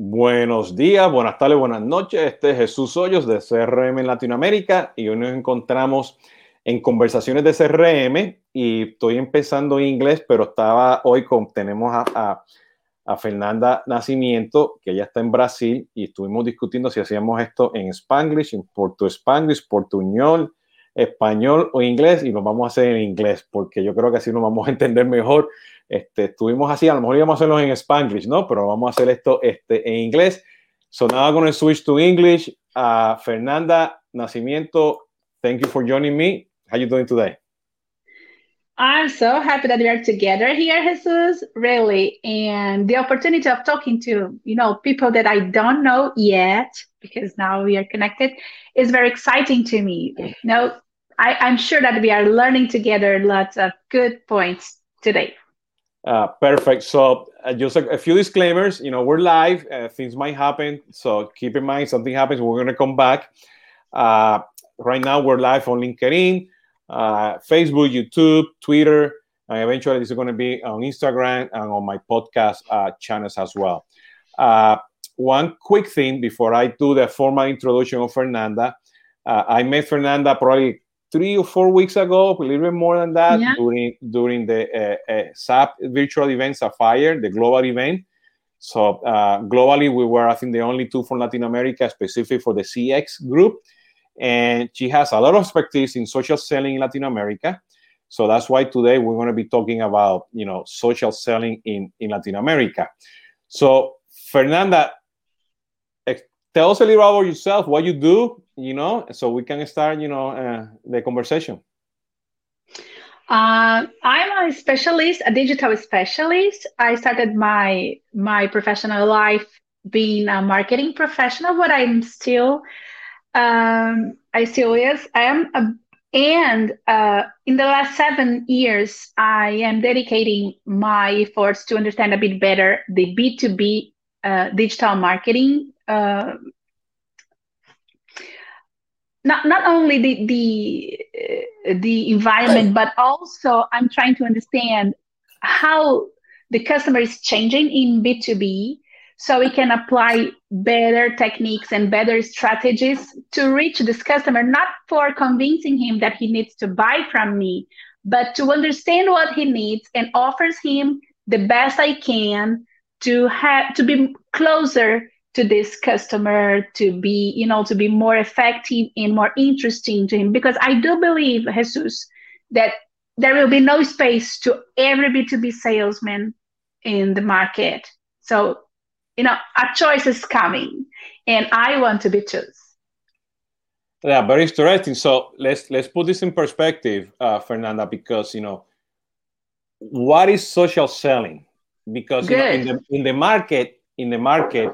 Buenos días, buenas tardes, buenas noches. Este es Jesús Hoyos de CRM en Latinoamérica y hoy nos encontramos en conversaciones de CRM y estoy empezando inglés, pero estaba hoy con, tenemos a, a, Fernanda Nacimiento, que ella está en Brasil y estuvimos discutiendo si hacíamos esto en Spanglish, en Porto Spanglish, Portuñol, español o inglés y lo vamos a hacer en inglés porque yo creo que así nos vamos a entender mejor este, estuvimos así, a lo mejor íbamos a hacerlo en Spanglish, ¿no? Pero vamos a hacer esto este, en inglés. So now I'm going to switch to English. Uh, Fernanda Nascimento, thank you for joining me. How are you doing today? I'm so happy that we are together here, Jesus, really. And the opportunity of talking to, you know, people that I don't know yet, because now we are connected, is very exciting to me. You know, I, I'm sure that we are learning together lots of good points today. Uh, perfect. So uh, just a, a, few disclaimers. You know, we're live. Uh, things might happen, so keep in mind something happens. We're going to come back. Uh, right now, we're live on LinkedIn, uh, Facebook, YouTube, Twitter, and eventually this is going to be on Instagram and on my podcast uh, channels as well. one quick thing before I do the formal introduction of Fernanda. I met Fernanda probably three or four weeks ago, a little bit more than that, yeah. during during the uh, uh, SAP virtual event Sapphire, the global event. So uh, globally, we were I think the only two from Latin America, specific for the CX group, and she has a lot of expertise in social selling in Latin America. So that's why today we're going to be talking about you know social selling in in Latin America. So Fernanda, tell us a little about yourself, what you do, you know, so we can start, you know, uh, the conversation. Uh, I'm a specialist, a digital specialist. I started my my professional life being a marketing professional, but I'm still, um, I still is. I am a, and uh, in the last seven years, I am dedicating my efforts to understand a bit better the B2B uh, digital marketing uh, not not only the the uh, the environment but also i'm trying to understand how the customer is changing in b2b so we can apply better techniques and better strategies to reach this customer not for convincing him that he needs to buy from me but to understand what he needs and offers him the best i can to have to be closer to this customer to be you know to be more effective and more interesting to him. Because i do believe jesus that there will be no space to every b2b salesman in the market. So you know a choice is coming and i want to be chosen. Yeah very interesting. So let's let's put this in perspective uh, fernanda because you know what is social selling? Because you know, in the in the market in the market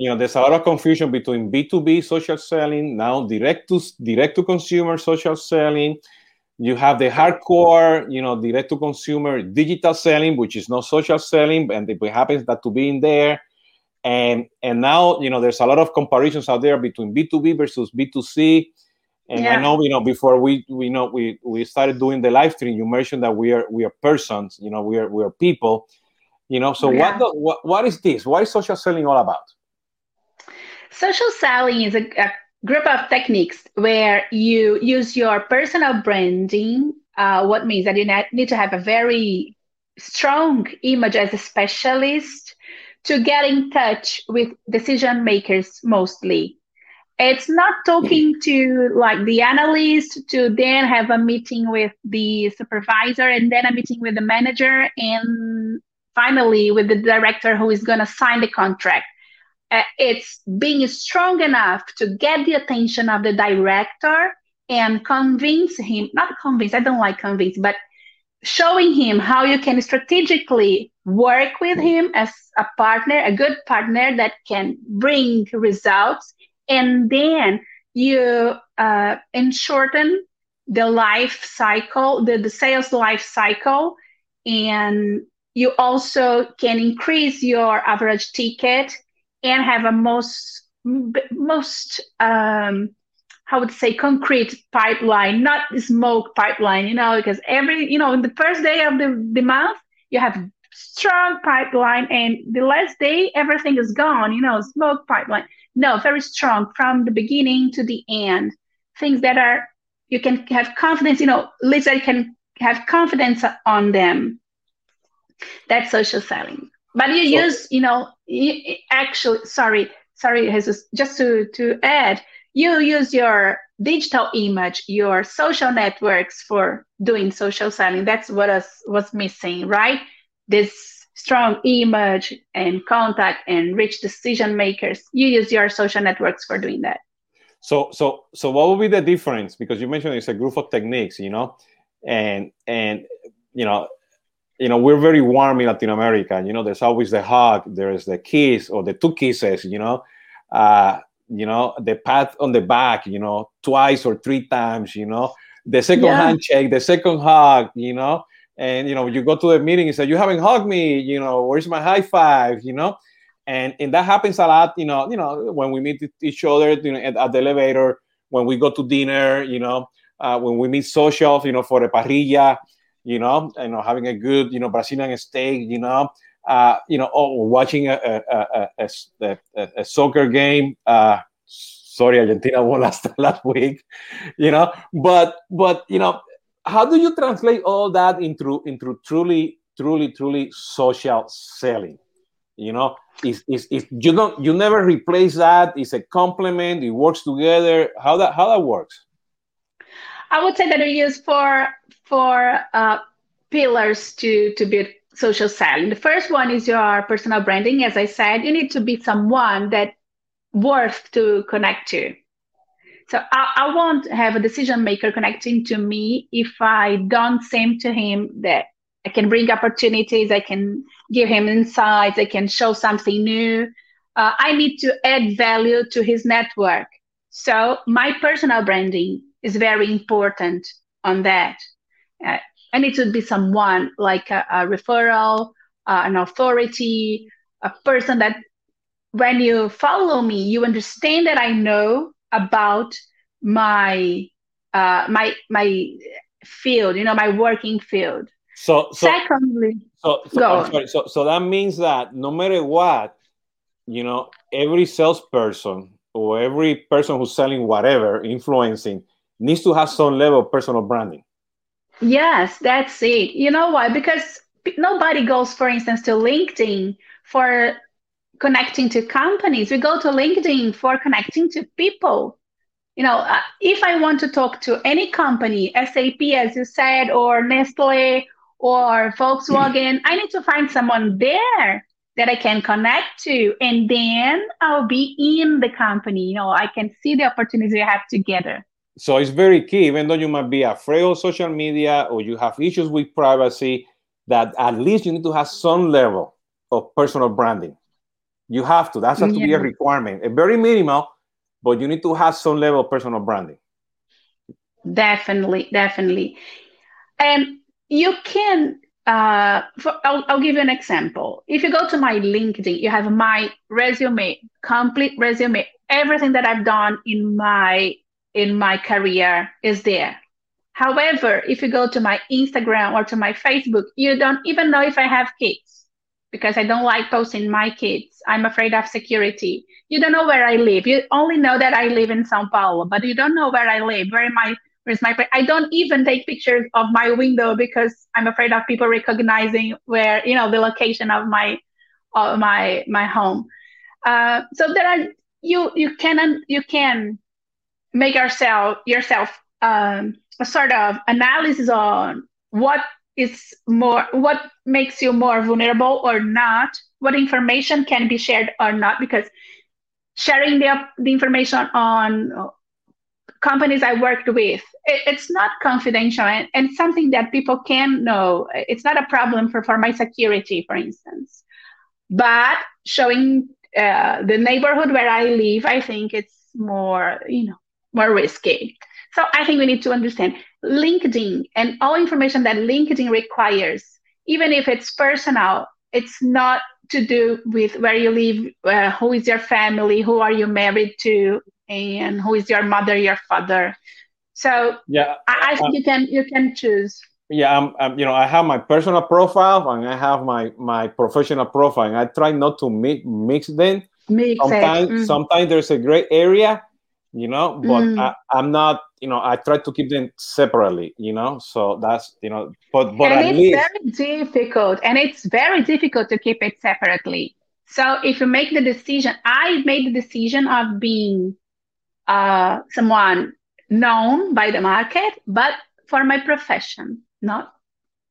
you know there's a lot of confusion between b2b social selling now direct to direct to consumer social selling. You have the hardcore you know direct to consumer digital selling which is not social selling and it happens that to be in there. And and now you know there's a lot of comparisons out there between b2b versus b2c and yeah. i know you know before we we know we we started doing the live stream you mentioned that we are we are persons you know we are we are people. You know so oh, yeah. what, the, what what is this? What is social selling all about social selling is a, a group of techniques where you use your personal branding uh, what means that you need to have a very strong image as a specialist to get in touch with decision makers mostly it's not talking to like the analyst to then have a meeting with the supervisor and then a meeting with the manager and finally with the director who is going to sign the contract. Uh, it's being strong enough to get the attention of the director and convince him, not convince, I don't like convince, but showing him how you can strategically work with him as a partner, a good partner that can bring results. And then you uh, shorten the life cycle, the, the sales life cycle, and you also can increase your average ticket and have a most most um, I would say concrete pipeline, not smoke pipeline, you know, because every, you know, in the first day of the, the month, you have strong pipeline and the last day everything is gone you know smoke pipeline. No very strong from the beginning to the end. Things that are you can have confidence you know leads that you can have confidence on them. That's social selling but you use you know you, actually sorry sorry Jesus, just to to add you use your digital image your social networks for doing social selling. That's what us was missing right? This strong image and contact and rich decision makers. You use your social networks for doing that. So so so what would be the difference? Because you mentioned it's a group of techniques you know? And and you know you know we're very warm in latin america you know there's always the hug there's the kiss or the two kisses you know uh you know the pat on the back you know twice or three times you know the second yeah. handshake the second hug you know and you know you go to the meeting and say you haven't hugged me you know where's my high five you know and and that happens a lot you know you know when we meet each other you know at, at the elevator when we go to dinner you know uh, when we meet socials you know for a parrilla you know you know having a good you know brazilian steak you know uh, you know or watching a, a, a, a, soccer game uh, sorry argentina won last last week you know but but you know how do you translate all that into into truly truly truly social selling? You know is is you don't you never replace that it's a complement it works together how that how that works i would say that we use for for uh, pillars to to build social selling the first one is your personal branding as i said you need to be someone that worth to connect to so I, I won't have a decision maker connecting to me if I don't seem to him that I can bring opportunities, I can give him insights, I can show something new. Uh, I need to add value to his network. So my personal branding is very important on that. Uh, I need to be someone like a, a referral, uh, an authority, a person that when you follow me, you understand that I know about my uh, my my field, you know, my working field. So, so secondly, so so, sorry, so so that means that no matter what, you know, every salesperson or every person who's selling whatever, influencing, needs to have some level of personal branding. Yes, that's it. You know why? Because nobody goes, for instance, to LinkedIn for connecting to companies. We go to LinkedIn for connecting to people. You know, uh, if I want to talk to any company, SAP, as you said, or Nestle, or Volkswagen, I need to find someone there that I can connect to, and then I'll be in the company. You know, I can see the opportunities we have together. So it's very key, even though you might be afraid of social media or you have issues with privacy, that at least you need to have some level of personal branding. You have to. That has yeah. to be a requirement. A very minimal, but you need to have some level of personal branding. Definitely, definitely. And you can uh, for, I'll, I'll give you an example. If you go to my LinkedIn, you have my resume, complete resume. Everything that I've done in my in my career is there. However, if you go to my Instagram or to my Facebook, you don't even know if I have kids because I don't like posting my kids. I'm afraid of security. You don't know where I live. You only know that I live in Sao Paulo, but you don't know where I live, where my where's my I don't even take pictures of my window because I'm afraid of people recognizing where you know the location of my of my my home. Uh, so there are you you can you can make yourself yourself um, a sort of analysis on what is more what makes you more vulnerable or not what information can be shared or not because sharing the, the information on companies i worked with it, it's not confidential and, and something that people can know. It's not a problem for, for my security for instance. But showing uh, the neighborhood where i live i think it's more you know more risky so I think we need to understand LinkedIn and all information that LinkedIn requires, even if it's personal, it's not to do with where you live, uh, who is your family, who are you married to, and who is your mother, your father. So yeah, I, I think uh, you can you can choose. yeah, I'm, I'm, you know, I have my personal profile and I have my my professional profile, and I try not to mix mix them. Mix sometimes, mm. sometimes there's a gray area, you know, but Mm. I, I'm not, you know, I try to keep them separately, you know. So that's, you know, but but and at it's least, very difficult and it's very difficult to keep it separately so if you make the decision i made the decision of being uh, someone known by the market but for my profession not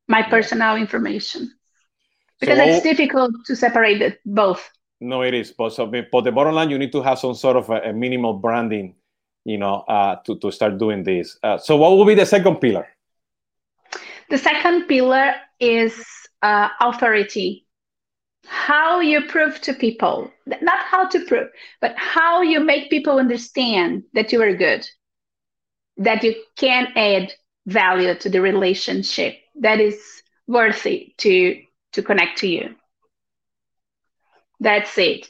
my personal information because So it's difficult to separate both no, it is. But so, but the bottom line, you need to have some sort of a, a minimal branding, you know, uh, to to start doing this. Uh, so what will be the second pillar? The second pillar is uh, authority. How you prove to people, not how to prove, but how you make people understand that you are good, that you can add value to the relationship that is worthy to, to connect to you. That's it.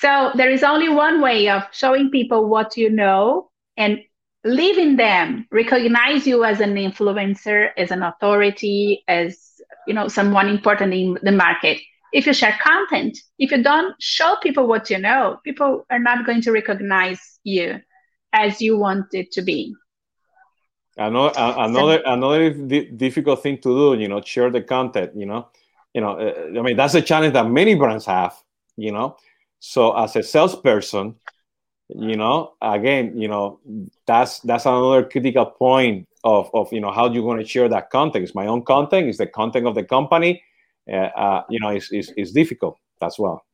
So there is only one way of showing people what you know and leaving them recognize you as an influencer, as an authority, as you know, someone important in the market. If you share content, if you don't show people what you know, people are not going to recognize you as you want it to be. Another another another difficult thing to do, you know, share the content. You know, you know, uh, I mean, that's a challenge that many brands have. You know, so as a salesperson, you know, again, you know, that's that's another critical point of of you know how you're going to share that content. It's my own content. It's the content of the company. Uh, uh, you know, it's, it's it's difficult as well.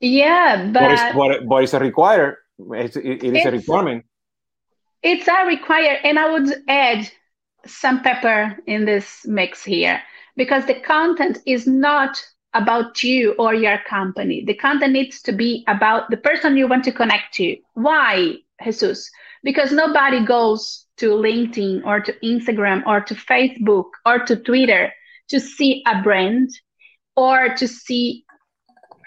Yeah, But it's but but, but it's a require. It's, it, it is a requirement. it's a require, and I would add some pepper in this mix here because the content is not about you or your company. The content needs to be about the person you want to connect to. Why, Jesus? Because nobody goes to LinkedIn or to Instagram or to Facebook or to Twitter to see a brand or to see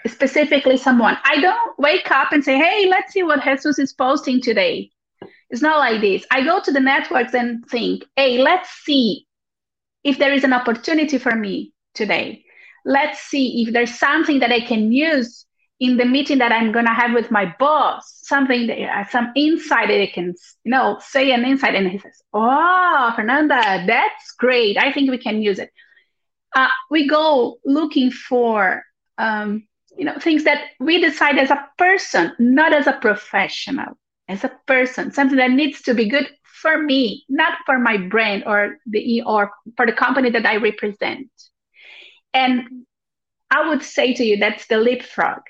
specifically someone. I don't wake up and say, hey, let's see what Jesus is posting today. It's not like this. I go to the networks and think, hey, let's see if there is an opportunity for me today. Let's see if there's something that I can use in the meeting that I'm to have with my boss, something that uh, some insight that I can, you know, say an insight. And he says, oh, Fernanda, that's great. I think we can use it. Uh, we go looking for, um, you know, things that we decide as a person, not as a professional as a person, something that needs to be good for me, not for my brand or the or for the company that I represent. And I would say to you that's the leapfrog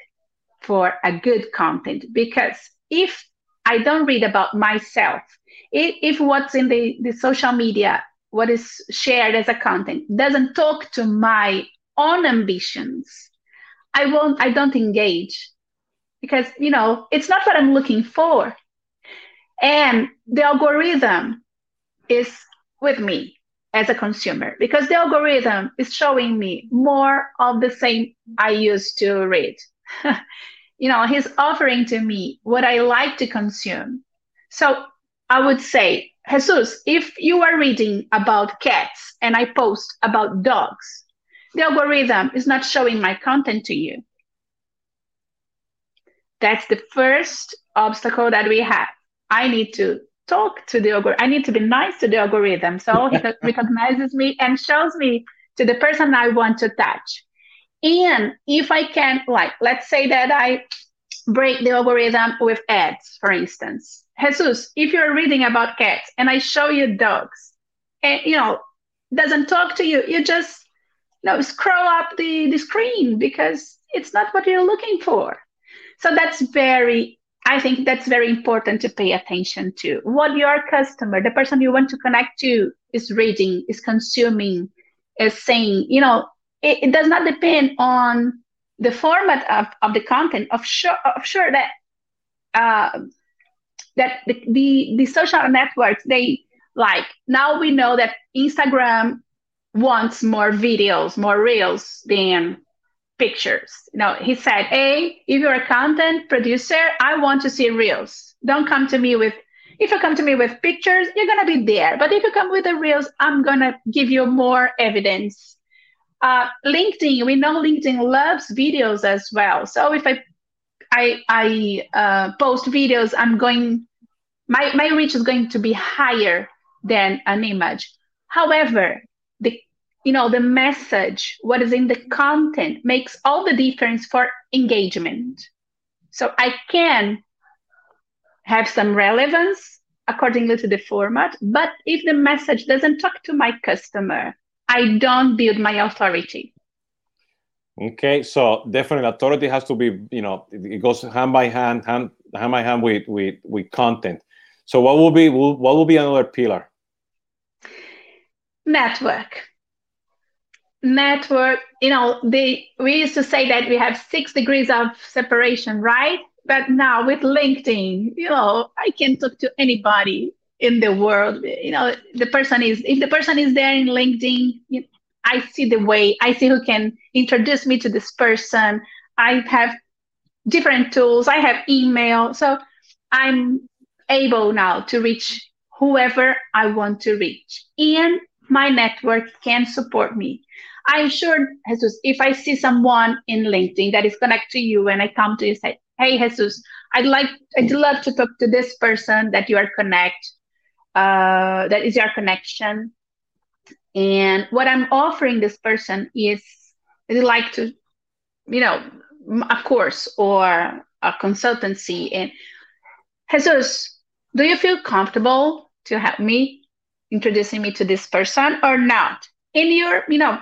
for a good content because if I don't read about myself, if, if what's in the, the social media, what is shared as a content doesn't talk to my own ambitions, I won't I don't engage because you know it's not what I'm looking for. And the algorithm is with me as a consumer because the algorithm is showing me more of the same I used to read. you know, he's offering to me what I like to consume. So I would say, Jesus, if you are reading about cats and I post about dogs, the algorithm is not showing my content to you. That's the first obstacle that we have. I need to talk to the algorithm. I need to be nice to the algorithm so he recognizes me and shows me to the person I want to touch. And if I can, like, let's say that I break the algorithm with ads, for instance. Jesus, if you're reading about cats and I show you dogs, and you know, doesn't talk to you, you just you know scroll up the, the screen because it's not what you're looking for. So that's very I think that's very important to pay attention to. What your customer, the person you want to connect to, is reading, is consuming, is saying, you know, it, it does not depend on the format of, of the content. Of sure, of sure that uh, that the, the the social networks they like now we know that Instagram wants more videos, more reels than pictures. You know, he said, "Hey, if you're a content producer, I want to see reels. Don't come to me with If you come to me with pictures, you're gonna be there. But if you come with the reels, I'm gonna give you more evidence. Uh, LinkedIn, we know LinkedIn loves videos as well. So if I I, I uh, post videos, I'm going my my reach is going to be higher than an image. However, the you know the message, what is in the content, makes all the difference for engagement. So I can have some relevance accordingly to the format, but if the message doesn't talk to my customer, I don't build my authority. Okay, so definitely authority has to be, you know, it goes hand by hand, hand hand by hand with with with content. So what will be what will be another pillar? Network. Network, you know, they we used to say that we have six degrees of separation, right? But now with LinkedIn, you know, I can talk to anybody in the world. You know, the person is if the person is there in LinkedIn, you, I see the way, I see who can introduce me to this person. I have different tools, I have email. So I'm able now to reach whoever I want to reach. And my network can support me. I'm sure, Jesus, if I see someone in LinkedIn that is connected to you and I come to you and say, Hey, Jesus, I'd like, I'd love to talk to this person that you are connect, uh, that is your connection. And what I'm offering this person is they like to, you know, a course or a consultancy. And Jesus, do you feel comfortable to help me introducing me to this person or not? In your, you know,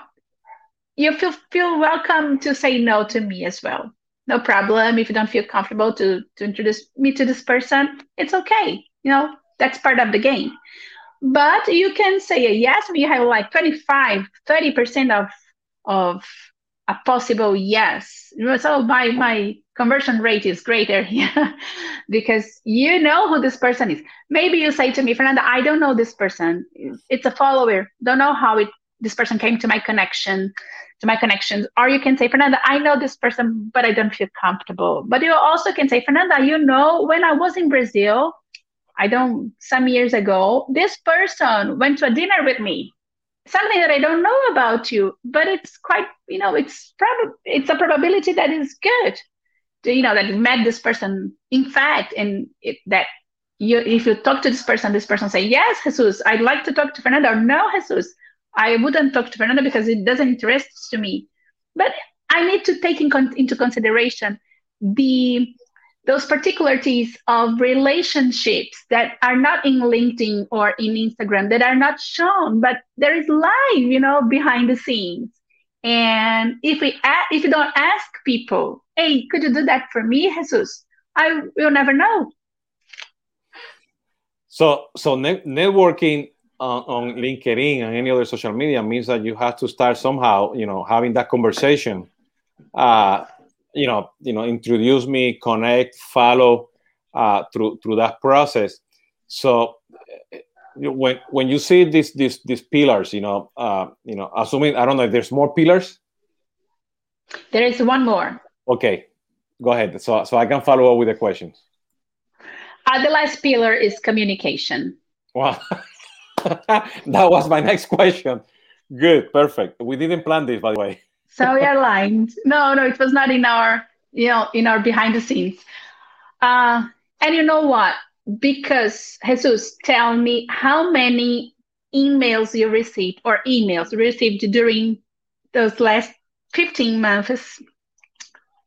you feel feel welcome to say no to me as well. No problem if you don't feel comfortable to to introduce me to this person. It's okay. You know, that's part of the game but you can say a yes when you have like 25 30% of of a possible yes so my my conversion rate is greater here because you know who this person is maybe you say to me fernanda i don't know this person it's a follower don't know how it this person came to my connection to my connections or you can say fernanda i know this person but i don't feel comfortable but you also can say fernanda you know when i was in brazil I don't, some years ago, this person went to a dinner with me. Something that I don't know about you, but it's quite, you know, it's probably it's a probability that is good. You know, that you met this person, in fact, and it, that you, if you talk to this person, this person say, yes, Jesus, I'd like to talk to Fernanda, no, Jesus, I wouldn't talk to Fernanda because it doesn't interest to me. But I need to take in con- into consideration the those particularities of relationships that are not in LinkedIn or in Instagram, that are not shown, but there is live, you know, behind the scenes. And if we if you don't ask people, hey, could you do that for me, Jesus? I will never know. So, so ne- networking on, on LinkedIn and any other social media means that you have to start somehow, you know, having that conversation. Uh, you know, you know, introduce me, connect, follow uh, through through that process. So uh, when when you see these these these pillars, you know, uh, you know, assuming I don't know if there's more pillars. There is one more. Okay, go ahead. So so I can follow up with the questions. Uh, the last pillar is communication. Wow, that was my next question. Good, perfect. We didn't plan this, by the way. So we are aligned. No, no, it was not in our, you know, in our behind the scenes. Uh, and you know what? Because Jesus, tell me how many emails you received or emails received during those last 15 months.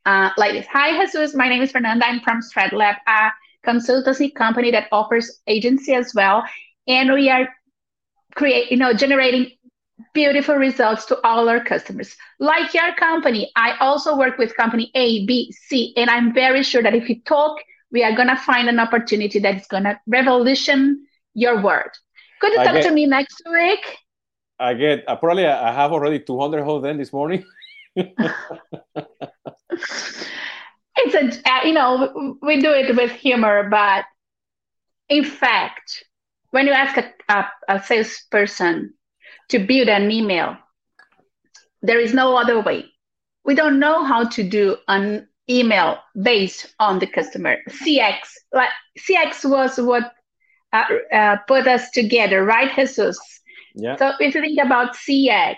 Uh, like this. Hi, Jesus. My name is Fernanda. I'm from StratLab, a consultancy company that offers agency as well. And we are create, you know, generating beautiful results to all our customers. Like your company, I also work with company A, B, C, and I'm very sure that if we talk, we are going to find an opportunity that is going to revolution your world. Could you I talk get, to me next week? I get, uh, probably I have already 200 hold them this morning. it's a, uh, you know, we do it with humor, but in fact, when you ask a, a, a salesperson to build an email. There is no other way. We don't know how to do an email based on the customer. CX, like CX was what uh, uh, put us together, right, Jesus? Yeah. So if you think about CX,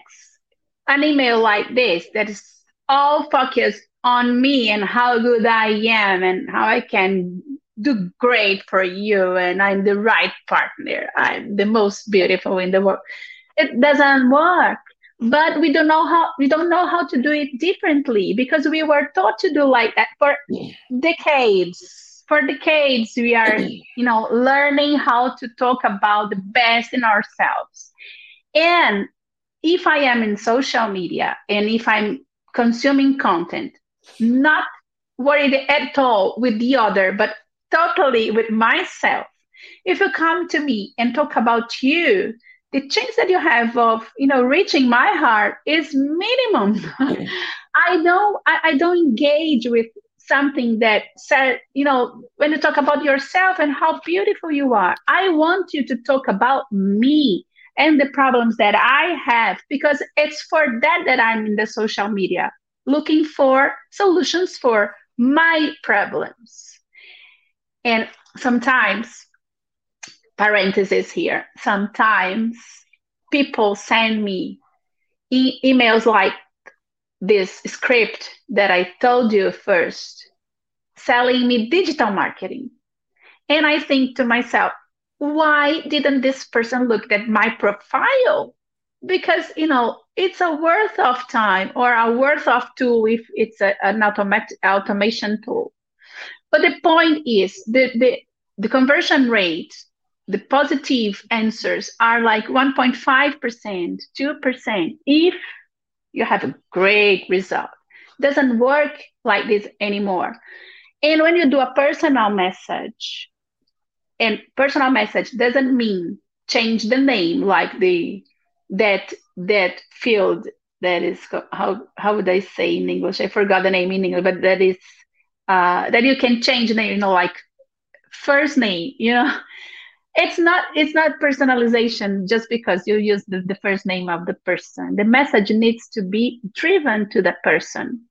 an email like this that is all focused on me and how good I am and how I can do great for you and I'm the right partner. I'm the most beautiful in the world. It doesn't work. But we don't know how we don't know how to do it differently because we were taught to do like that for decades. For decades we are, you know, learning how to talk about the best in ourselves. And if I am in social media and if I'm consuming content, not worried at all with the other, but totally with myself. If you come to me and talk about you, the chance that you have of you know reaching my heart is minimum. I don't I, I don't engage with something that said you know when you talk about yourself and how beautiful you are. I want you to talk about me and the problems that I have because it's for that that I'm in the social media looking for solutions for my problems. And sometimes, parenthesis here, sometimes people send me e- emails like this script that I told you first, selling me digital marketing. And I think to myself, why didn't this person look at my profile? Because, you know, it's a worth of time or a worth of tool if it's a, an automat- automation tool. But the point is the, the, the conversion rate, the positive answers are like 1.5%, 2% if you have a great result. Doesn't work like this anymore. And when you do a personal message, and personal message doesn't mean change the name like the that that field that is how how would I say in English? I forgot the name in English, but that is uh, that you can change name, you know, like first name, you know. It's not it's not personalization just because you use the, the first name of the person. The message needs to be driven to the person.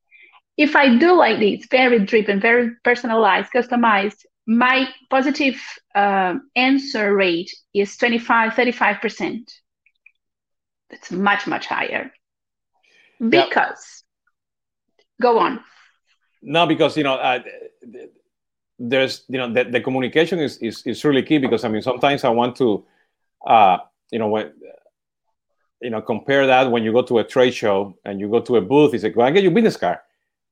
If I do like this, very driven, very personalized, customized, my positive uh, answer rate is 25, 35%. It's much, much higher. Because, go on. No, because you know, uh, there's you know the, the communication is, is is really key because I mean sometimes I want to, uh, you know when. You know, compare that when you go to a trade show and you go to a booth. It's like, "Go and get your business card,"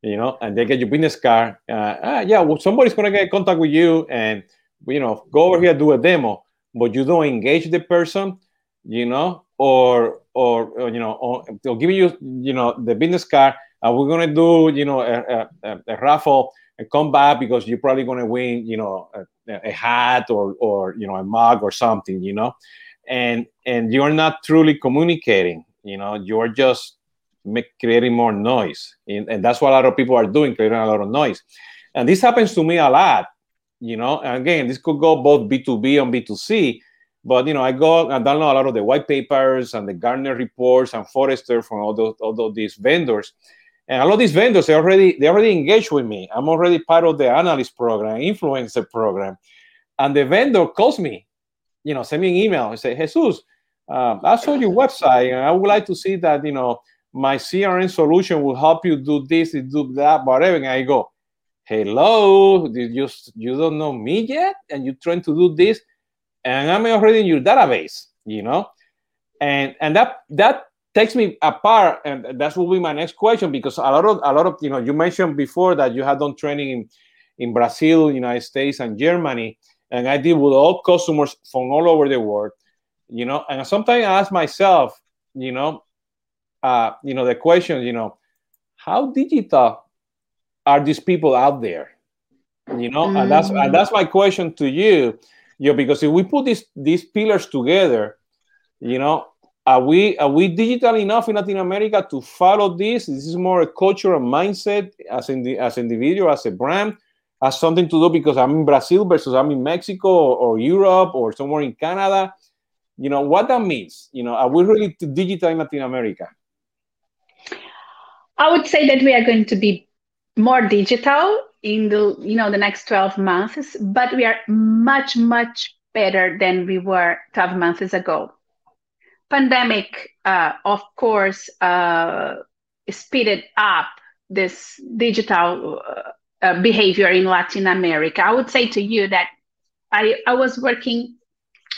you know, and they get your business card. Uh, ah, yeah, well, somebody's gonna get in contact with you, and you know, go over here do a demo, but you don't engage the person, you know, or or, or you know, or, they'll give you you know the business card, and we're gonna do you know a, a, a raffle and come back because you're probably gonna win you know a, a, hat or or you know a mug or something you know? And and you're not truly communicating you know? You're just make, creating more noise. And, and that's what a lot of people are doing creating a lot of noise. And this happens to me a lot you know? And again this could go both b2b and b2c but you know i go and download a lot of the white papers and the Gartner reports and forrester from all those, all those these vendors and a lot of these vendors they already they already engaged with me. I'm already part of the analyst program influencer program. And the vendor calls me you know send me an email and say jesus uh, i saw your website and i would like to see that you know my crm solution will help you do this do that whatever. And i go hello? You you don't know me yet? And you're trying to do this? And i'm already in your database you know? And and that that takes me apart and that's will be my next question because a lot of a lot of you know you mentioned before that you had done training in, in brazil united states and germany and i deal with all customers from all over the world you know and sometimes i ask myself you know uh, you know the question you know how digital are these people out there you know mm. and that's and that's my question to you you know, because if we put these these pillars together you know are we are we digital enough in Latin America to follow this? This is more a cultural mindset as in the as individual, as a brand, has something to do because I'm in Brazil versus I'm in Mexico or, or, Europe or somewhere in Canada. You know what that means. You know, are we really digital in Latin America? I would say that we are going to be more digital in the you know the next 12 months, but we are much much better than we were 12 months ago. Pandemic, uh, of course, uh, speeded up this digital uh, uh, behavior in Latin America. I would say to you that I, I was working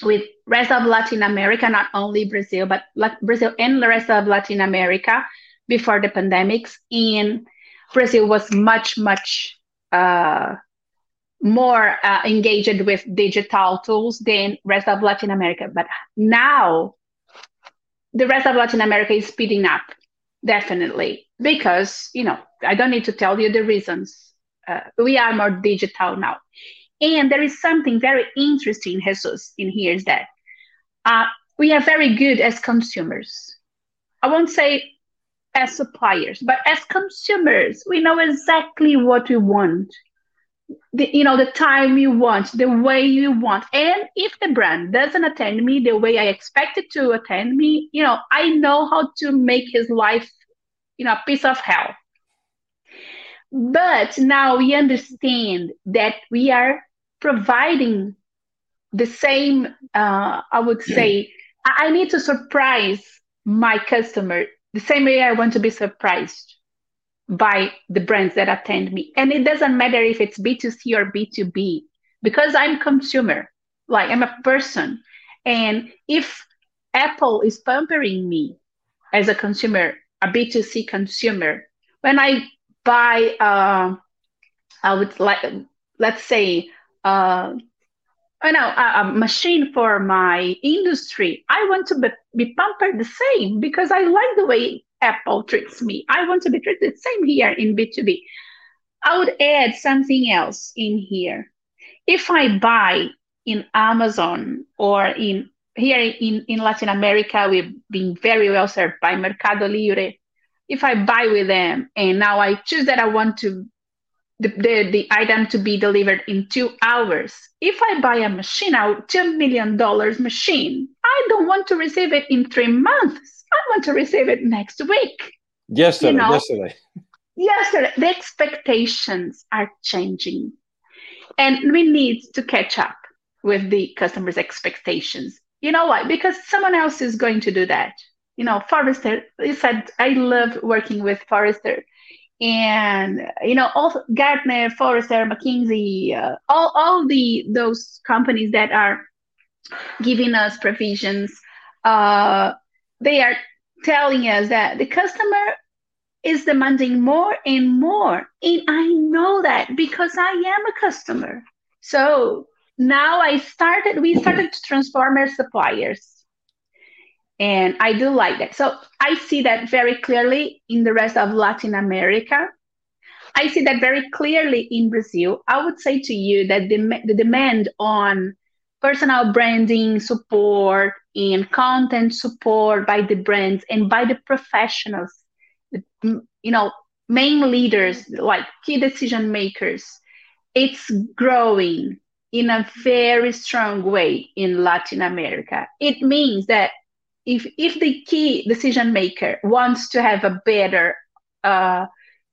with rest of Latin America, not only Brazil, but Brazil and the rest of Latin America before the pandemics. And Brazil was much, much uh, more uh, engaged with digital tools than rest of Latin America. But now the rest of Latin America is speeding up, definitely, because, you know, I don't need to tell you the reasons. Uh, we are more digital now. And there is something very interesting, Jesus, in here is that uh, we are very good as consumers. I won't say as suppliers, but as consumers, we know exactly what we want the, you know the time you want the way you want. And if the brand doesn't attend me the way i expect it to attend me you know i know how to make his life you know a piece of hell. But now we understand that we are providing the same uh, i would say i need to surprise my customer the same way i want to be surprised by the brands that attend me. And it doesn't matter if it's B2C or B2B because I'm consumer, like I'm a person. And if Apple is pampering me as a consumer, a B2C consumer, when I buy, uh, I would like, let's say, uh, I know a, a, machine for my industry. I want to be, be pampered the same because I like the way Apple treats me. I want to be treated same here in B2B. I would add something else in here. If I buy in Amazon or in here in, in Latin America, we've been very well served by Mercado Libre. If I buy with them and now I choose that I want to the, the, the item to be delivered in two hours. If I buy a machine, a $2 million machine, I don't want to receive it in three months. I want to receive it next week. Yesterday, you know? yesterday. Yesterday, the expectations are changing, and we need to catch up with the customer's expectations. You know why? Because someone else is going to do that. You know, Forrester. You said I love working with Forrester, and you know, all Gartner, Forrester, McKinsey, uh, all all the those companies that are giving us provisions. Uh, they are telling us that the customer is demanding more and more. And I know that because I am a customer. So now I started, we started to transform our suppliers. And I do like that. So I see that very clearly in the rest of Latin America. I see that very clearly in Brazil. I would say to you that the, the demand on personal branding support and content support by the brands and by the professionals you know main leaders like key decision makers. It's growing in a very strong way in latin america. It means that if if the key decision maker wants to have a better uh,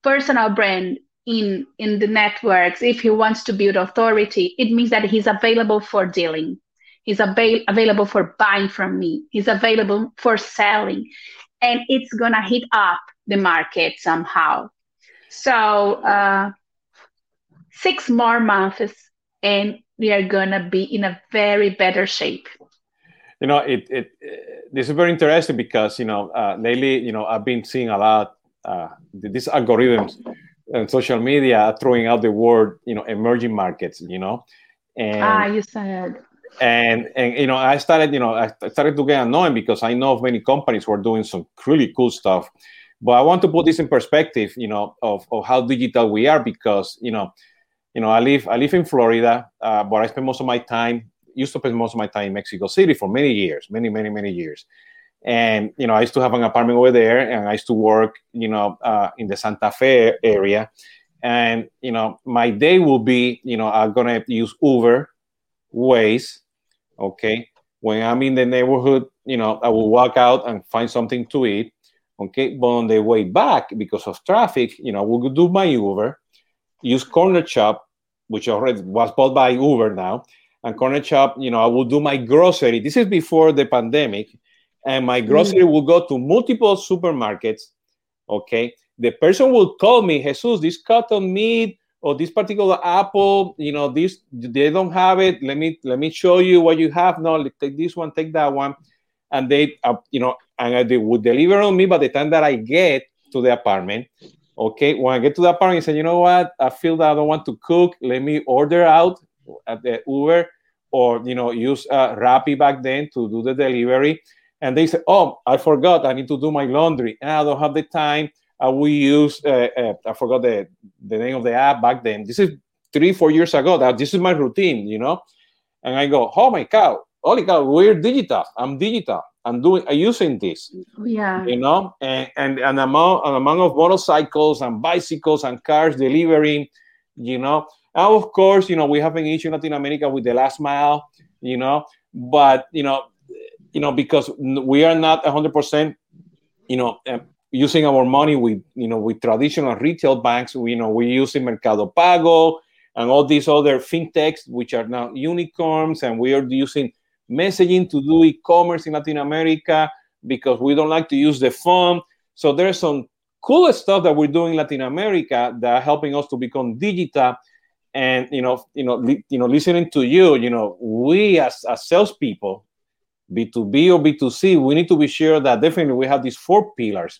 personal brand in in the networks. If he wants to build authority it means that he's available for dealing. He's avail- available for buying from me. He's available for selling. And it's gonna hit up the market somehow. So uh, six more months and we are gonna be in a very better shape. You know it, it, it this is very interesting because you know uh, lately you know i've been seeing a lot uh, these algorithms and social media throwing out the word you know emerging markets you know? And ah you said. and and you know i started you know i started to get annoying because i know of many companies who are doing some really cool stuff. But i want to put this in perspective you know of, of how digital we are because you know you know i live i live in florida uh, but i spend most of my time used to spend most of my time in mexico city for many years many many many years and you know i used to have an apartment over there and i used to work you know uh, in the santa fe area and you know my day will be you know i'm gonna use uber Waze okay when i'm in the neighborhood you know i will walk out and find something to eat okay but on the way back because of traffic you know we'll do my uber use Cornershop which already was bought by uber now and Cornershop. You know, I will do my grocery. This is before the pandemic, and my grocery mm. will go to multiple supermarkets. Okay, the person will call me, Jesus, this cotton meat or this particular apple, you know, this they don't have it. Let me let me show you what you have. No, take this one, take that one, and they, uh, you know, and they would deliver on me by the time that I get to the apartment. Okay, when I get to the apartment, I say, you know what? I feel that I don't want to cook. Let me order out at the Uber or you know use uh, Rappi back then to do the delivery. And they say, oh, I forgot. I need to do my laundry. And I don't have the time uh, we use uh, uh, I forgot the the name of the app back then. This is three four years ago. That this is my routine, you know. And I go, oh my cow, holy cow, we're digital. I'm digital. I'm doing I'm using this. Yeah. You know, and and an amount an amount of motorcycles and bicycles and cars delivering, you know. And of course, you know, we have an issue in Latin America with the last mile, you know, but you know, you know, because we are not 100%, you know, um, using our money with you know with traditional retail banks. We, you know we're using Mercado Pago and all these other fintechs, which are now unicorns, and we are using messaging to do e-commerce in Latin America because we don't like to use the phone. So there's some cool stuff that we're doing in Latin America that are helping us to become digital. And you know, you know, li- you know, listening to you, you know, we as, as salespeople, B2B or B2C, we need to be sure that definitely we have these four pillars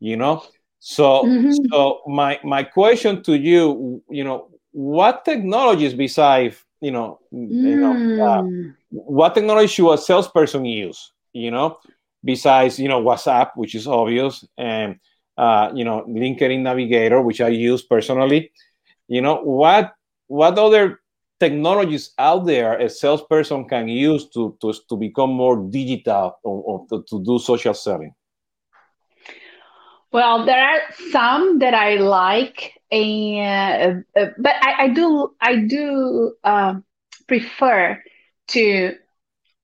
you know so mm-hmm. so my my question to you you know what technologies besides you know, mm. you know uh, mm. what technology should a salesperson use you know besides you know whatsapp which is obvious and uh, you know linkedin navigator which i use personally you know what what other technologies out there a salesperson can use to to, to become more digital or, or to, to do social selling well, there are some that I like, and uh, but I, I, do I do uh, prefer to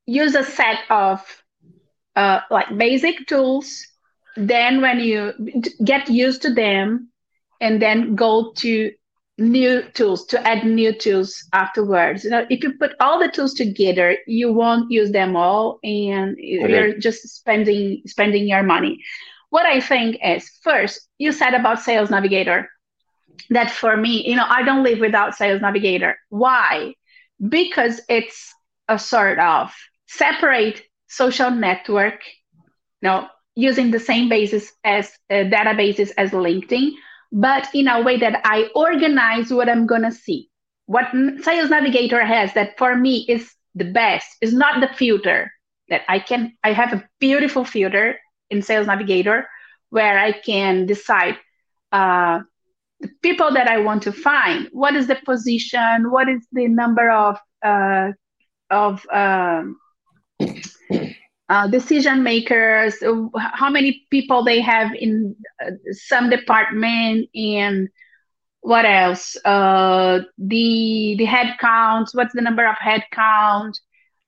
use a set of uh, like basic tools. Then, when you get used to them, and then go to new tools to add new tools afterwards. You know, if you put all the tools together, you won't use them all, and okay. you're just spending spending your money what I think is first, you said about Sales Navigator that for me, you know, I don't live without Sales Navigator. Why? Because it's a sort of separate social network, you know, using the same basis as uh, databases as LinkedIn, but in a way that I organize what I'm gonna see. What Sales Navigator has that for me is the best is not the filter that I can. I have a beautiful filter in Sales Navigator where I can decide uh, the people that I want to find. What is the position? What is the number of uh, of um, uh, decision makers? How many people they have in uh, some department and what else? Uh, the the head count. What's the number of head count?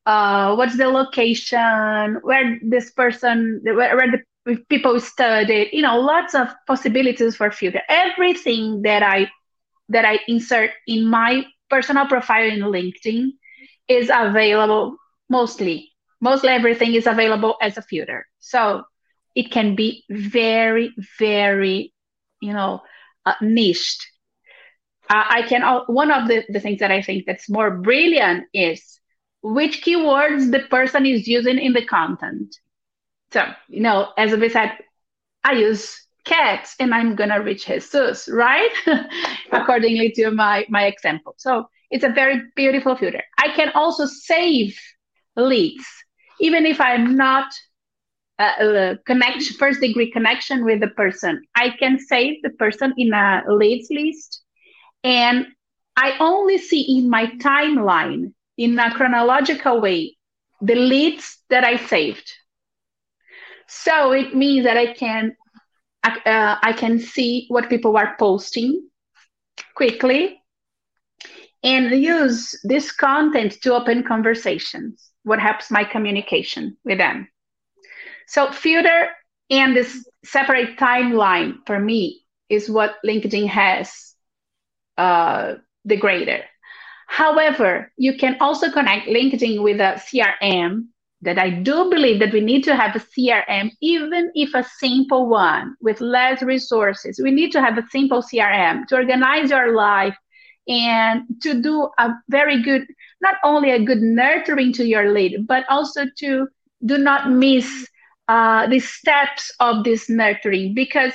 uh, what's the location, where this person, where, where the people studied, you know, lots of possibilities for filter. Everything that I that I insert in my personal profile in LinkedIn is available mostly. Mostly everything is available as a filter. So it can be very, very, you know, uh, niched. Uh, I can, uh, one of the, the things that I think that's more brilliant is which keywords the person is using in the content. So, you know, as we said, I use cats and I'm gonna reach Jesus, right? Accordingly to my, my example. So it's a very beautiful filter. I can also save leads, even if I'm not a, a connection, first degree connection with the person. I can save the person in a leads list and I only see in my timeline in a chronological way the leads that I saved. So it means that I can uh, I can see what people are posting quickly and use this content to open conversations. What helps my communication with them. So filter and this separate timeline for me is what LinkedIn has uh, the greater. However, you can also connect LinkedIn with a CRM that I do believe that we need to have a CRM, even if a simple one with less resources. We need to have a simple CRM to organize your life and to do a very good, not only a good nurturing to your lead, but also to do not miss uh, the steps of this nurturing because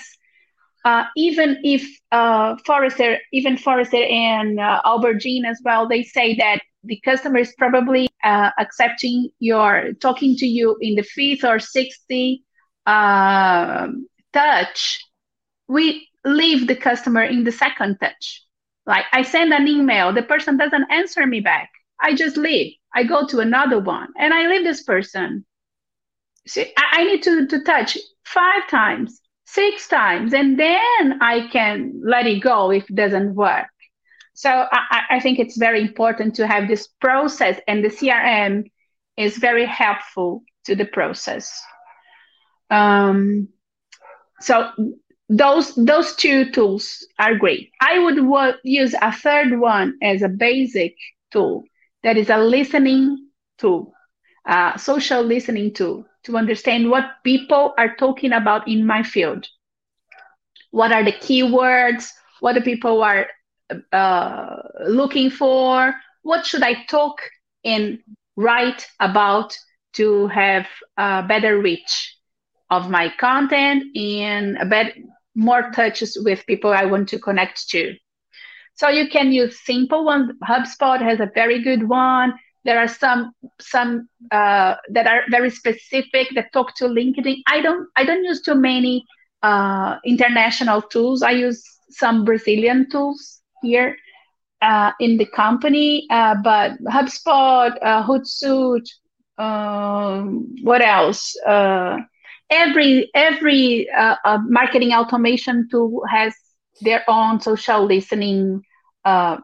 uh, even if uh, Forrester, even Forrester and uh, Albertine as well, they say that the customer is probably uh, accepting your talking to you in the fifth or sixth um, touch. We leave the customer in the second touch. Like I send an email, the person doesn't answer me back. I just leave. I go to another one and I leave this person. See, I, I need to, to touch five times six times and then I can let it go if it doesn't work. So I, I think it's very important to have this process, and the CRM is very helpful to the process. Um, so those those two tools are great. I would use a third one as a basic tool that is a listening tool, a social listening tool to understand what people are talking about in my field. What are the keywords? What the people are uh, looking for? What should I talk and write about to have a better reach of my content and a bit more touches with people I want to connect to? So you can use simple ones. HubSpot has a very good one. There are some some uh, that are very specific that talk to LinkedIn. I don't I don't use too many uh, international tools. I use some Brazilian tools here uh, in the company, uh, but HubSpot, uh, Hootsuite, um, what else? Every every uh, uh, marketing automation tool has their own social listening uh,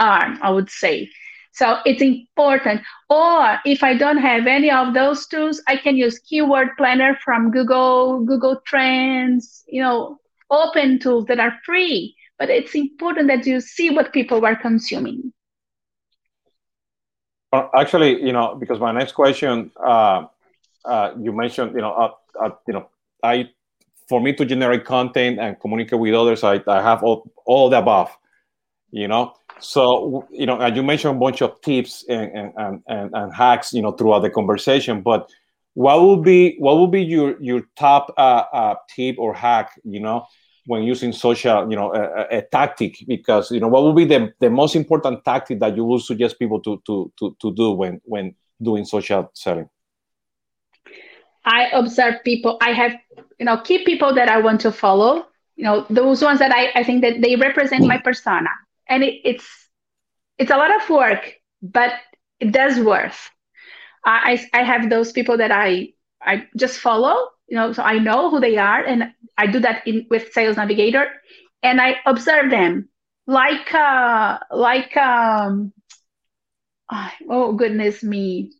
arm, I would say. So it's important. Or if I don't have any of those tools, I can use Keyword Planner from Google, Google Trends, you know, open tools that are free. But it's important that you see what people are consuming. Uh, actually, you know, because my next question, uh, uh, you mentioned, you know, uh, uh, you know, I, for me to generate content and communicate with others, I, I have all, all the above, you know? So you know you mentioned a bunch of tips and, and, and, and hacks you know throughout the conversation but what would be what would be your your top uh, uh, tip or hack you know when using social you know a, a, tactic? Because you know what would be the, the most important tactic that you would suggest people to to to, to do when when doing social selling i observe people i have you know key people that i want to follow you know those ones that i, I think that they represent my persona. And it, it's it's a lot of work, but it does worth. I I have those people that I I just follow, you know, so I know who they are, and I do that in with Sales Navigator, and I observe them. Like uh like um oh goodness me.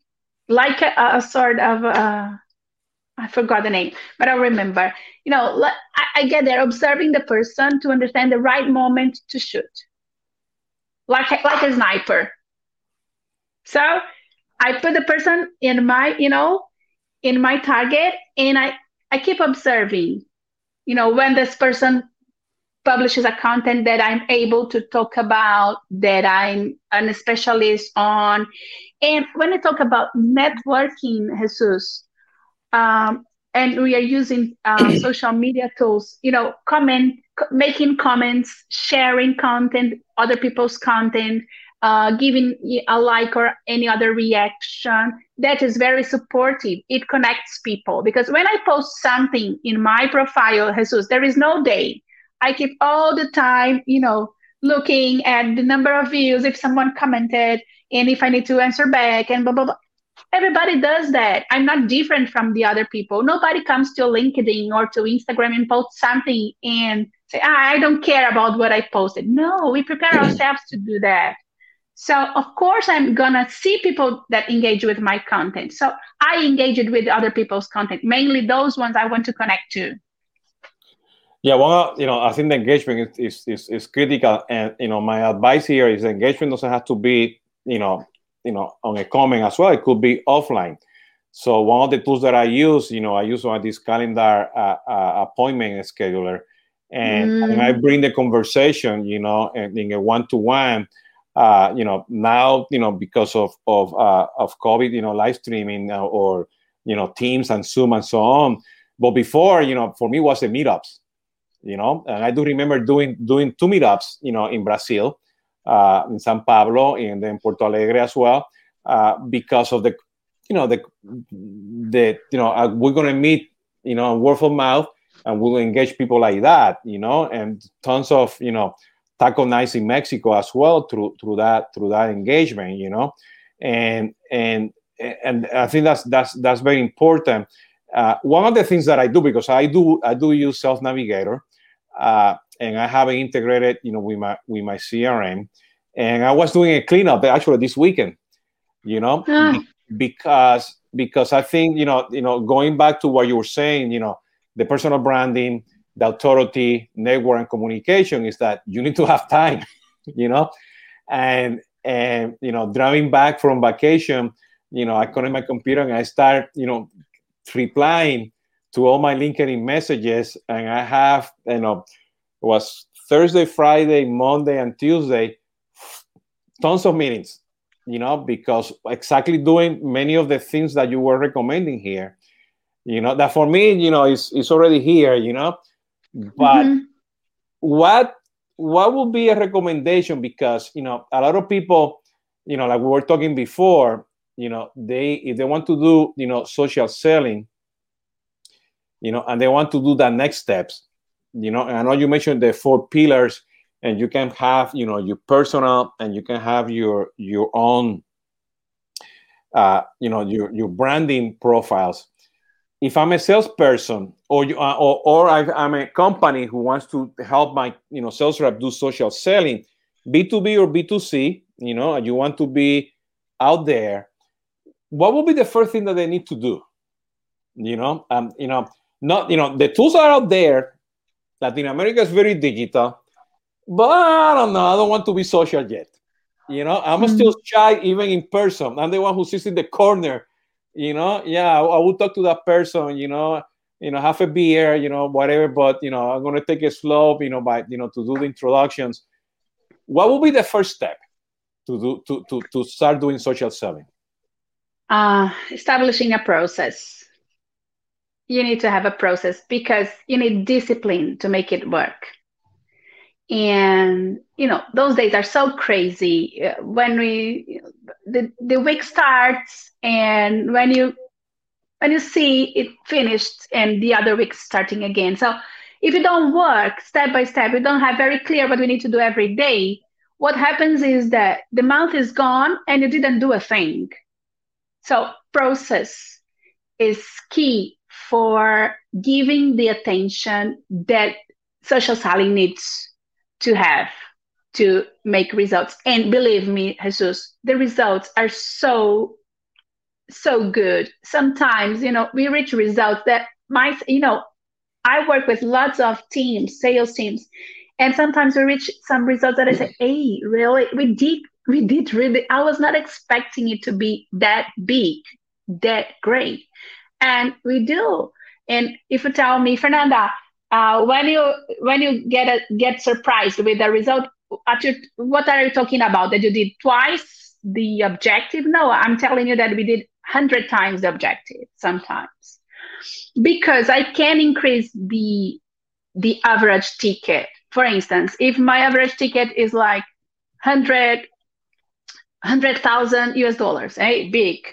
Like a, a sort of uh I forgot the name, but I remember. You know, I, I get there observing the person to understand the right moment to shoot like like a sniper. So I put the person in my, you know, in my target and I, I keep observing, you know, when this person publishes a content that I'm able to talk about, that I'm an specialist on. And when I talk about networking, Jesus, um, and we are using uh, social media tools, you know, comment making comments, sharing content, other people's content, uh, giving a like or any other reaction. That is very supportive. It connects people because when I post something in my profile, Jesus, there is no day. I keep all the time, you know, looking at the number of views if someone commented and if I need to answer back and blah blah blah. Everybody does that. I'm not different from the other people. Nobody comes to LinkedIn or to Instagram and post something and say, ah, I don't care about what I posted. No, we prepare ourselves to do that. So of course I'm gonna see people that engage with my content. So I engage it with other people's content, mainly those ones I want to connect to. Yeah, well, you know, I think the engagement is, is, is critical, and you know, my advice here is engagement doesn't have to be, you know, you know, on a comment as well. It could be offline. So one of the tools that I use, you know, I use one of this calendar uh, uh, appointment scheduler, and, mm. and, I bring the conversation, you know, and in a one to one. you know, now, you know, because of of uh, of COVID, you know, live streaming uh, or you know, Teams and Zoom and so on. But before, you know, for me was the meetups, you know, and I do remember doing doing two meetups, you know, in Brazil, uh, in San Pablo, and then Porto Alegre as well, uh, because of the you know the the you know uh, we're going to meet you know word of mouth and we'll engage people like that you know and tons of you know taco nights in mexico as well through through that through that engagement you know and and and i think that's that's that's very important. Uh, one of the things that i do because i do i do use sales navigator uh, and i have it integrated you know with my with my crm and i was doing a cleanup actually this weekend you know? Ah. Because because I think you know you know going back to what you were saying, you know, the personal branding, the authority, network, and communication is that you need to have time, you know, and and you know driving back from vacation, you know, I connect my computer and I start you know replying to all my LinkedIn messages, and I have you know it was Thursday, Friday, Monday, and Tuesday, tons of meetings you know, because exactly doing many of the things that you were recommending here, you know, that for me, you know, is is already here, you know. But mm-hmm. what what would be a recommendation? Because you know, a lot of people, you know, like we were talking before, you know, they if they want to do, you know, social selling, you know, and they want to do the next steps, you know, I know you mentioned the four pillars and you can have you know your personal and you can have your your own uh, you know your your branding profiles. If i'm a salesperson or you uh, or, or i am a company who wants to help my you know sales rep do social selling b2b or b2c you know and you want to be out there what will be the first thing that they need to do? You know um you know not you know the tools are out there latin america is very digital but I don't know. I don't want to be social yet. You know, I'm mm-hmm. still shy even in person. I'm the one who sits in the corner. You know, yeah, I, I will talk to that person. You know, you know, have a beer. You know, whatever. But you know, I'm gonna take it slow. You know, by you know to do the introductions. What will be the first step to do to to to start doing social selling? Uh, establishing a process. You need to have a process because you need discipline to make it work. And you know those days are so crazy uh, when we the, the week starts and when you when you see it finished and the other week starting again. So if you don't work step by step we don't have very clear what we need to do every day what happens is that the month is gone and you didn't do a thing. So process is key for giving the attention that social selling needs to have to make results. And believe me, Jesus, the results are so, so good. Sometimes, you know, we reach results that might, you know, I work with lots of teams, sales teams, and sometimes we reach some results that I say, hey, really, we did, we did really, I was not expecting it to be that big, that great. And we do. And if you tell me, Fernanda, uh, when you when you get a, get surprised with the result, what are you talking about? That you did twice the objective? No, I'm telling you that we did hundred times the objective sometimes, because I can increase the the average ticket. For instance, if my average ticket is like 100 100,000 US dollars, eh, big.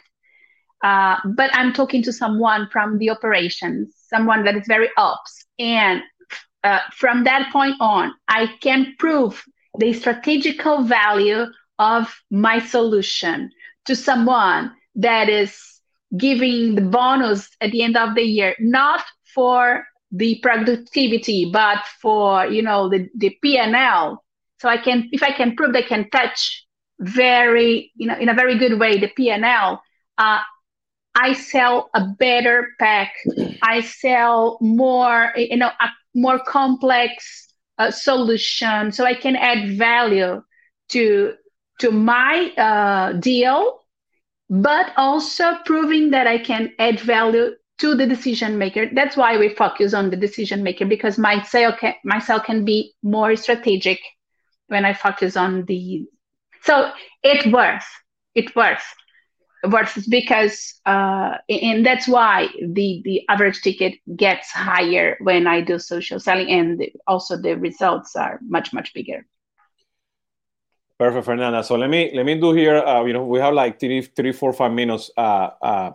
Uh, but I'm talking to someone from the operations, someone that is very ops, and uh, from that point on, I can prove the strategical value of my solution to someone that is giving the bonus at the end of the year, not for the productivity, but for you know the, the P&L. So I can, if I can prove they can touch very, you know, in a very good way the P&L, uh, I sell a better pack. I sell more, you know, a more complex uh, solution so I can add value to to my uh, deal, but also proving that I can add value to the decision maker. That's why we focus on the decision maker because my sale can my sale can be more strategic when I focus on the. So it works. It works. Works because uh, and that's why the the average ticket gets higher when I do social selling, and also the results are much much bigger. Perfect, Fernanda. So let me let me do here. Uh, you know, we have like three, three, four, five minutes uh, uh,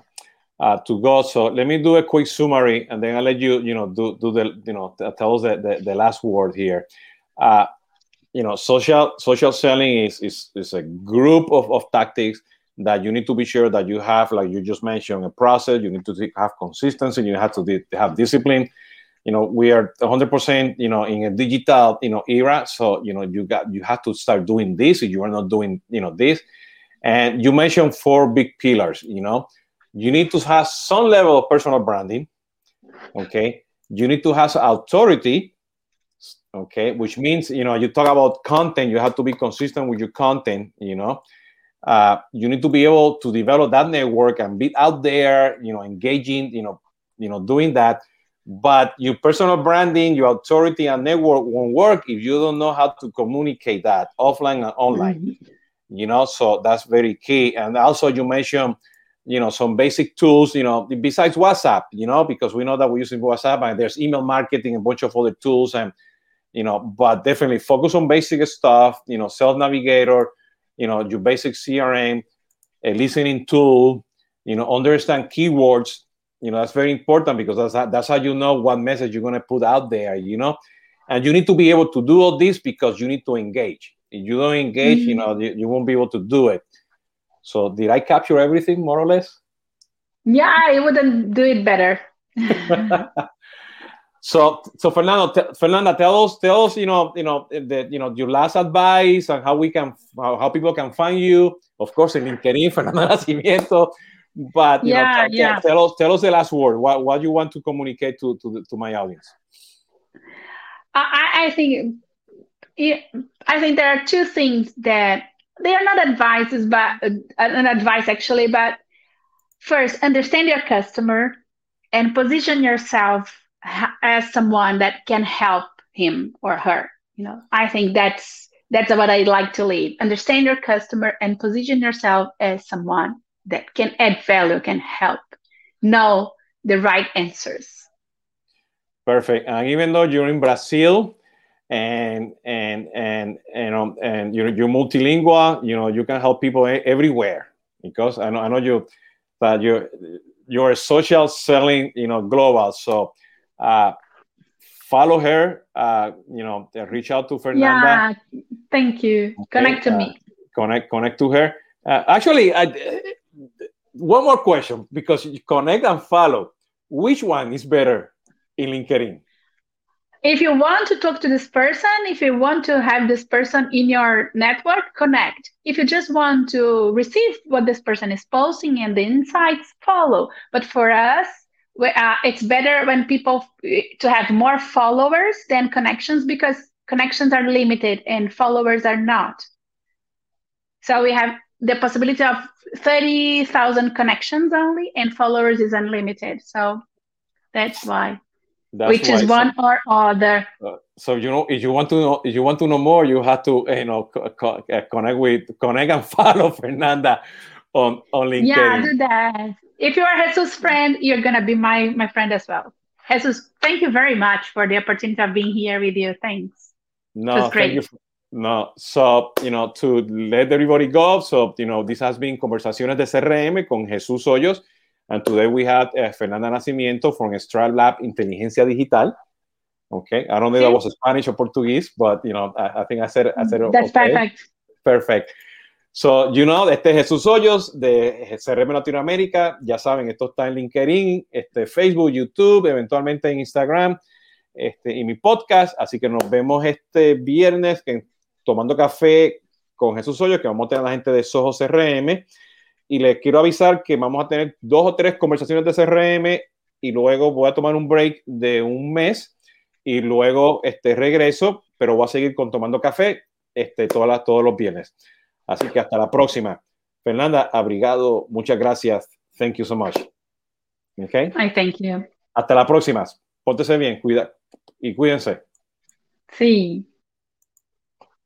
uh, to go. So let me do a quick summary, and then I'll let you, you know, do, do the, you know, tell us the, the, the last word here. Uh, you know, social social selling is is, is a group of, of tactics that you need to be sure that you have, like you just mentioned, a process. You need to have consistency. You have to have discipline. You know, we are 100%, you know, in a digital, you know, era. So, you know, you got you have to start doing this. If you are not doing, you know, this, and you mentioned four big pillars. You know, you need to have some level of personal branding. Okay. You need to have authority. Okay. Which means, you know, you talk about content, you have to be consistent with your content, you know. Uh, you need to be able to develop that network and be out there, you know, engaging, you know, you know, doing that. But your personal branding, your authority and network won't work if you don't know how to communicate that offline and online. Mm-hmm. You know, so that's very key. And also you mentioned you know some basic tools you know besides whatsapp you know because we know that we're using whatsapp and there's email marketing a bunch of other tools and you know but definitely focus on basic stuff you know sales navigator you know your basic crm a listening tool you know understand keywords you know that's very important because that's how, that's how you know what message you're going to put out there you know and you need to be able to do all this because you need to engage if you don't engage mm-hmm. you know you, you won't be able to do it so did I capture everything more or less? Yeah, I wouldn't do it better. so so Fernando, t- Fernanda, tell us tell us you know you know the you know your last advice and how we can how, how people can find you. Of course, in LinkedIn, Fernanda Nascimento. But you yeah, know, yeah. tell us tell us the last word. What what you want to communicate to to, to my audience? I, I think I think there are two things that they are not advices, but uh, an advice actually. But first, understand your customer and position yourself as someone that can help him or her. You know, I think that's that's what I like to lead. Understand your customer and position yourself as someone that can add value, can help, know the right answers. Perfect. And even though you're in Brazil, and and and and um, and you're, you're multilingual you know you can help people everywhere because i know i know you that you're you're social selling you know global so uh follow her uh you know reach out to fernanda yeah thank you okay. connect to uh, me connect connect to her uh, actually I, one more question because you connect and follow which one is better in linkedin if you want to talk to this person, if you want to have this person in your network, connect. If you just want to receive what this person is posting and the insights, follow. But for us, uh, it's better when people to have more followers than connections because connections are limited and followers are not. So we have the possibility of 30,000 connections only and followers is unlimited. So that's why. That's which is one so, or other. Uh, so you know, if you want to know, if you want to know more, you have to you know co- co- uh, connect with connect and follow Fernanda on on LinkedIn. Yeah, do that. If you are Jesus' friend, you're gonna be my my friend as well. Jesus, thank you very much for the opportunity of being here with you. Thanks. No, thank you. For, no, so you know to let everybody go. So you know this has been conversaciones de CRM con Jesús Hoyos. And today we had uh, Fernanda Nascimento from Stripe Lab Inteligencia Digital. Okay, I don't know if that was Spanish or Portuguese, but you know, I, I think I said, I said That's okay. perfect. Perfect. So, you know, este es Jesús Hoyos de CRM Latinoamérica. Ya saben, esto está en LinkedIn, este, Facebook, YouTube, eventualmente en Instagram este, y mi podcast. Así que nos vemos este viernes que, tomando café con Jesús Hoyos, que vamos a tener a la gente de Soho CRM y les quiero avisar que vamos a tener dos o tres conversaciones de CRM y luego voy a tomar un break de un mes y luego este, regreso, pero voy a seguir con tomando café este, todas todos los viernes. Así que hasta la próxima. Fernanda, abrigado, muchas gracias. Thank you so much. Okay. I thank you. Hasta la próxima. Póntese bien, cuida y cuídense. Sí.